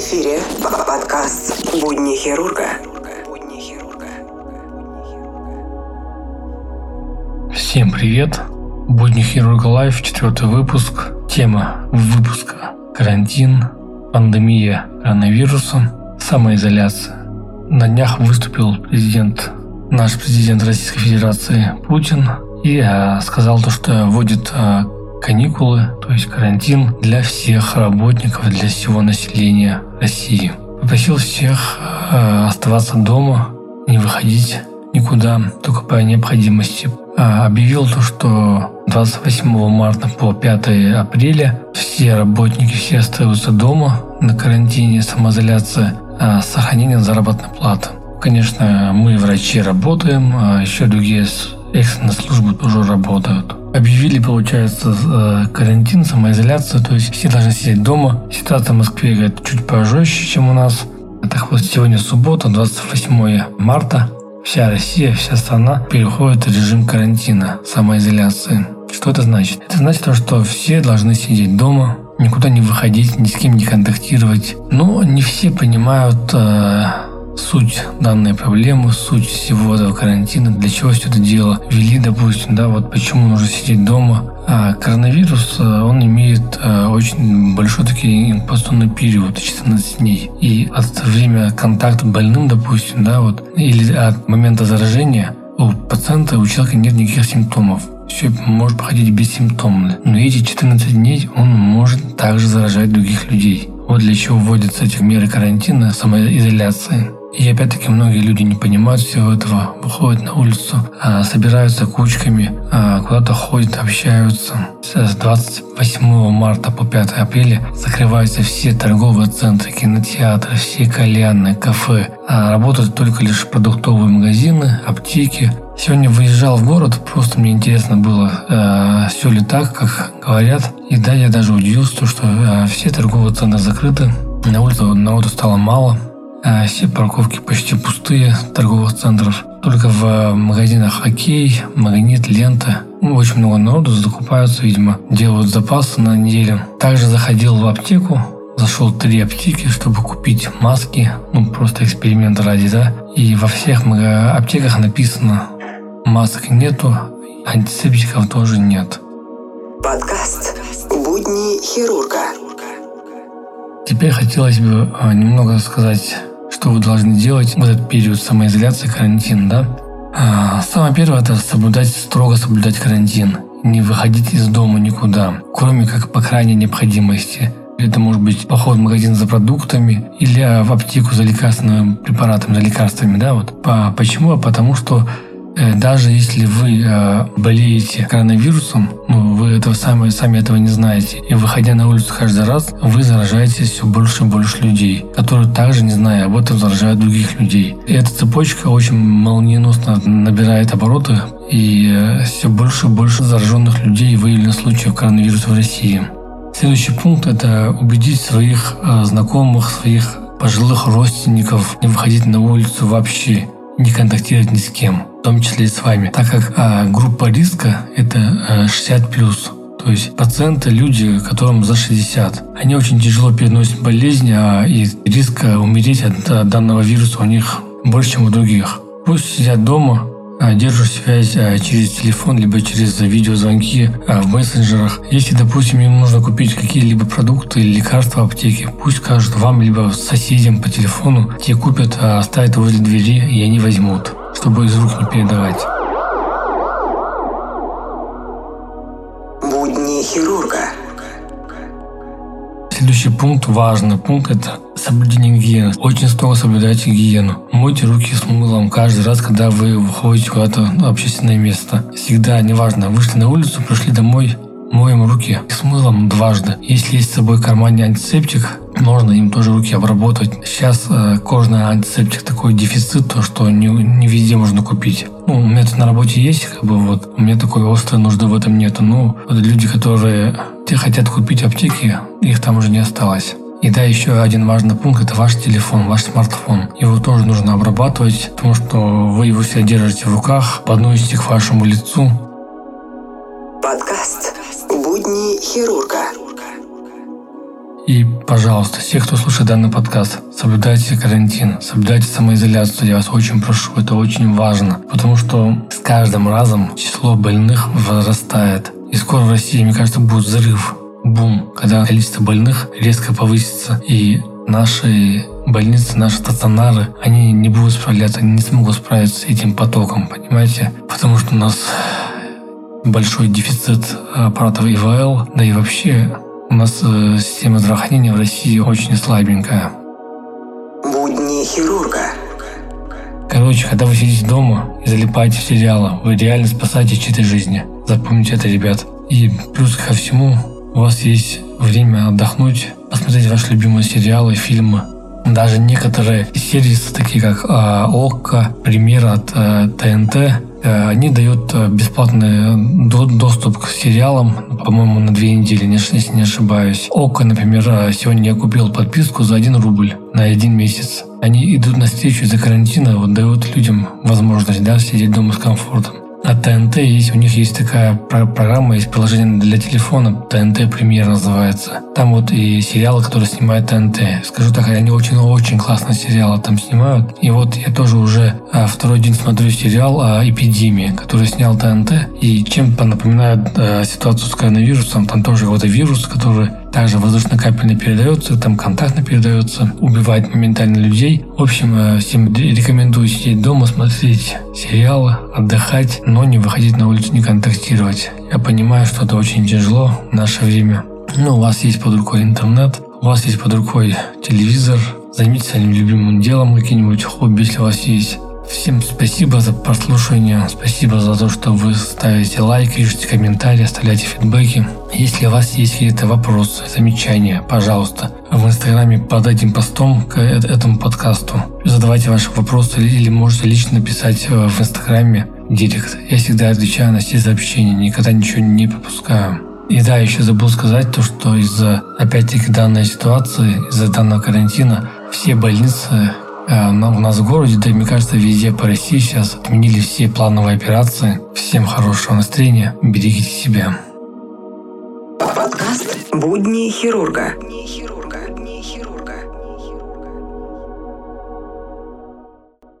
эфире подкаст «Будни хирурга». Всем привет! Будни хирурга лайф, четвертый выпуск. Тема выпуска – карантин, пандемия коронавируса, самоизоляция. На днях выступил президент, наш президент Российской Федерации Путин и э, сказал то, что вводит э, каникулы, то есть карантин для всех работников, для всего населения России. Попросил всех э, оставаться дома, не выходить никуда, только по необходимости. А, объявил то, что 28 марта по 5 апреля все работники все остаются дома на карантине, самоизоляция а, с заработной платы. Конечно, мы, врачи, работаем, а еще другие экстренные службы тоже работают. Объявили, получается, э, карантин, самоизоляцию, то есть все должны сидеть дома. Ситуация в Москве говорит, чуть пожестче, чем у нас. Так вот, сегодня суббота, 28 марта. Вся Россия, вся страна переходит в режим карантина, самоизоляции. Что это значит? Это значит то, что все должны сидеть дома, никуда не выходить, ни с кем не контактировать. Но не все понимают э, суть данной проблемы, суть всего этого карантина, для чего все это дело ввели, допустим, да, вот почему нужно сидеть дома. А коронавирус, э, он имеет э, очень большой такой инкубационный период, 14 дней. И от времени контакта больным, допустим, да, вот, или от момента заражения у пациента, у человека нет никаких симптомов все может проходить бессимптомно. Но эти 14 дней он может также заражать других людей. Вот для чего вводятся эти меры карантина, самоизоляции. И опять-таки многие люди не понимают всего этого, выходят на улицу, а, собираются кучками, а, куда-то ходят, общаются. С 28 марта по 5 апреля закрываются все торговые центры, кинотеатры, все кальянные, кафе. А работают только лишь продуктовые магазины, аптеки. Сегодня выезжал в город, просто мне интересно было, все ли так, как говорят. И да, я даже удивился, что все торговые центры закрыты, на улице народу стало мало, все парковки почти пустые торговых центров. Только в магазинах «Окей», «Магнит», «Лента» очень много народу закупаются, видимо, делают запасы на неделю. Также заходил в аптеку, зашел три аптеки, чтобы купить маски, ну просто эксперимент ради, да. И во всех аптеках написано масок нету, антисептиков тоже нет. Подкаст «Будни хирурга». Теперь хотелось бы а, немного сказать что вы должны делать в этот период самоизоляции, карантин, да? А, самое первое – это соблюдать, строго соблюдать карантин. Не выходить из дома никуда, кроме как по крайней необходимости. Это может быть поход в магазин за продуктами или в аптеку за лекарственными препаратами, за лекарствами, да, вот. По, почему? Потому что даже если вы э, болеете коронавирусом, ну, вы этого сами, сами этого не знаете, и выходя на улицу каждый раз, вы заражаете все больше и больше людей, которые также, не зная об этом, заражают других людей. И эта цепочка очень молниеносно набирает обороты, и э, все больше и больше зараженных людей выявлено случаев коронавируса в России. Следующий пункт – это убедить своих знакомых, своих пожилых родственников не выходить на улицу вообще не контактировать ни с кем, в том числе и с вами, так как а, группа риска – это а, 60+. плюс. То есть пациенты, люди, которым за 60, они очень тяжело переносят болезнь, а и риск умереть от данного вируса у них больше, чем у других. Пусть сидят дома, а, держу связь а, через телефон, либо через видеозвонки а, в мессенджерах. Если, допустим, им нужно купить какие-либо продукты или лекарства в аптеке, пусть скажут вам, либо соседям по телефону, те купят, оставят возле двери, и они возьмут, чтобы из рук не передавать. Будни хирурга. Следующий пункт, важный пункт, это соблюдение гигиены. Очень строго соблюдайте гигиену. Мойте руки с мылом каждый раз, когда вы выходите куда-то в общественное место. Всегда, неважно, вышли на улицу, пришли домой, моем руки с мылом дважды. Если есть с собой в кармане антисептик, можно им тоже руки обработать. Сейчас э, кожный антисептик такой дефицит, то что не, не везде можно купить. Ну, у меня тут на работе есть, как бы вот, у меня такой острой нужды в этом нету. Ну, вот люди, которые те хотят купить аптеки, их там уже не осталось. И да, еще один важный пункт – это ваш телефон, ваш смартфон. Его тоже нужно обрабатывать, потому что вы его всегда держите в руках, подносите к вашему лицу. Подкаст «Будни хирурга». И, пожалуйста, все, кто слушает данный подкаст, соблюдайте карантин, соблюдайте самоизоляцию. Я вас очень прошу, это очень важно. Потому что с каждым разом число больных возрастает. И скоро в России, мне кажется, будет взрыв, бум, когда количество больных резко повысится. И наши больницы, наши стационары, они не будут справляться, они не смогут справиться с этим потоком, понимаете? Потому что у нас большой дефицит аппаратов ИВЛ, да и вообще у нас э, система здравоохранения в России очень слабенькая. Будни хирурга. Короче, когда вы сидите дома и залипаете в сериалы, вы реально спасаете чьи-то жизни. Запомните это, ребят. И плюс ко всему, у вас есть время отдохнуть, посмотреть ваши любимые сериалы, фильмы. Даже некоторые сервисы, такие как э, ОККО, пример от э, ТНТ, они дают э, бесплатный до, доступ к сериалам, по-моему, на две недели, если не ошибаюсь. ОККО, например, э, сегодня я купил подписку за 1 рубль на один месяц. Они идут на встречу из-за карантина, вот дают людям возможность да, сидеть дома с комфортом. А ТНТ есть, у них есть такая программа, есть приложение для телефона, ТНТ Премьер называется. Там вот и сериалы, которые снимает ТНТ. Скажу так, они очень-очень классные сериалы там снимают. И вот я тоже уже а, второй день смотрю сериал о эпидемии, который снял ТНТ. И чем напоминает а, ситуацию с коронавирусом, там тоже какой-то вирус, который также воздушно-капельно передается, там контактно передается, убивает моментально людей. В общем, э, всем рекомендую сидеть дома, смотреть сериалы, отдыхать, но не выходить на улицу, не контактировать. Я понимаю, что это очень тяжело в наше время. Но у вас есть под рукой интернет, у вас есть под рукой телевизор, займитесь своим любимым делом, какие-нибудь хобби, если у вас есть. Всем спасибо за прослушивание, спасибо за то, что вы ставите лайки, пишите комментарии, оставляете фидбэки. Если у вас есть какие-то вопросы, замечания, пожалуйста, в инстаграме под этим постом к э, этому подкасту задавайте ваши вопросы или можете лично писать э, в инстаграме директ. Я всегда отвечаю на все сообщения, никогда ничего не пропускаю. И да, еще забыл сказать то, что из-за, опять-таки, данной ситуации, из-за данного карантина, все больницы у нас в городе, да и мне кажется, везде по России сейчас отменили все плановые операции. Всем хорошего настроения, берегите себя. Подкаст «Будни хирурга».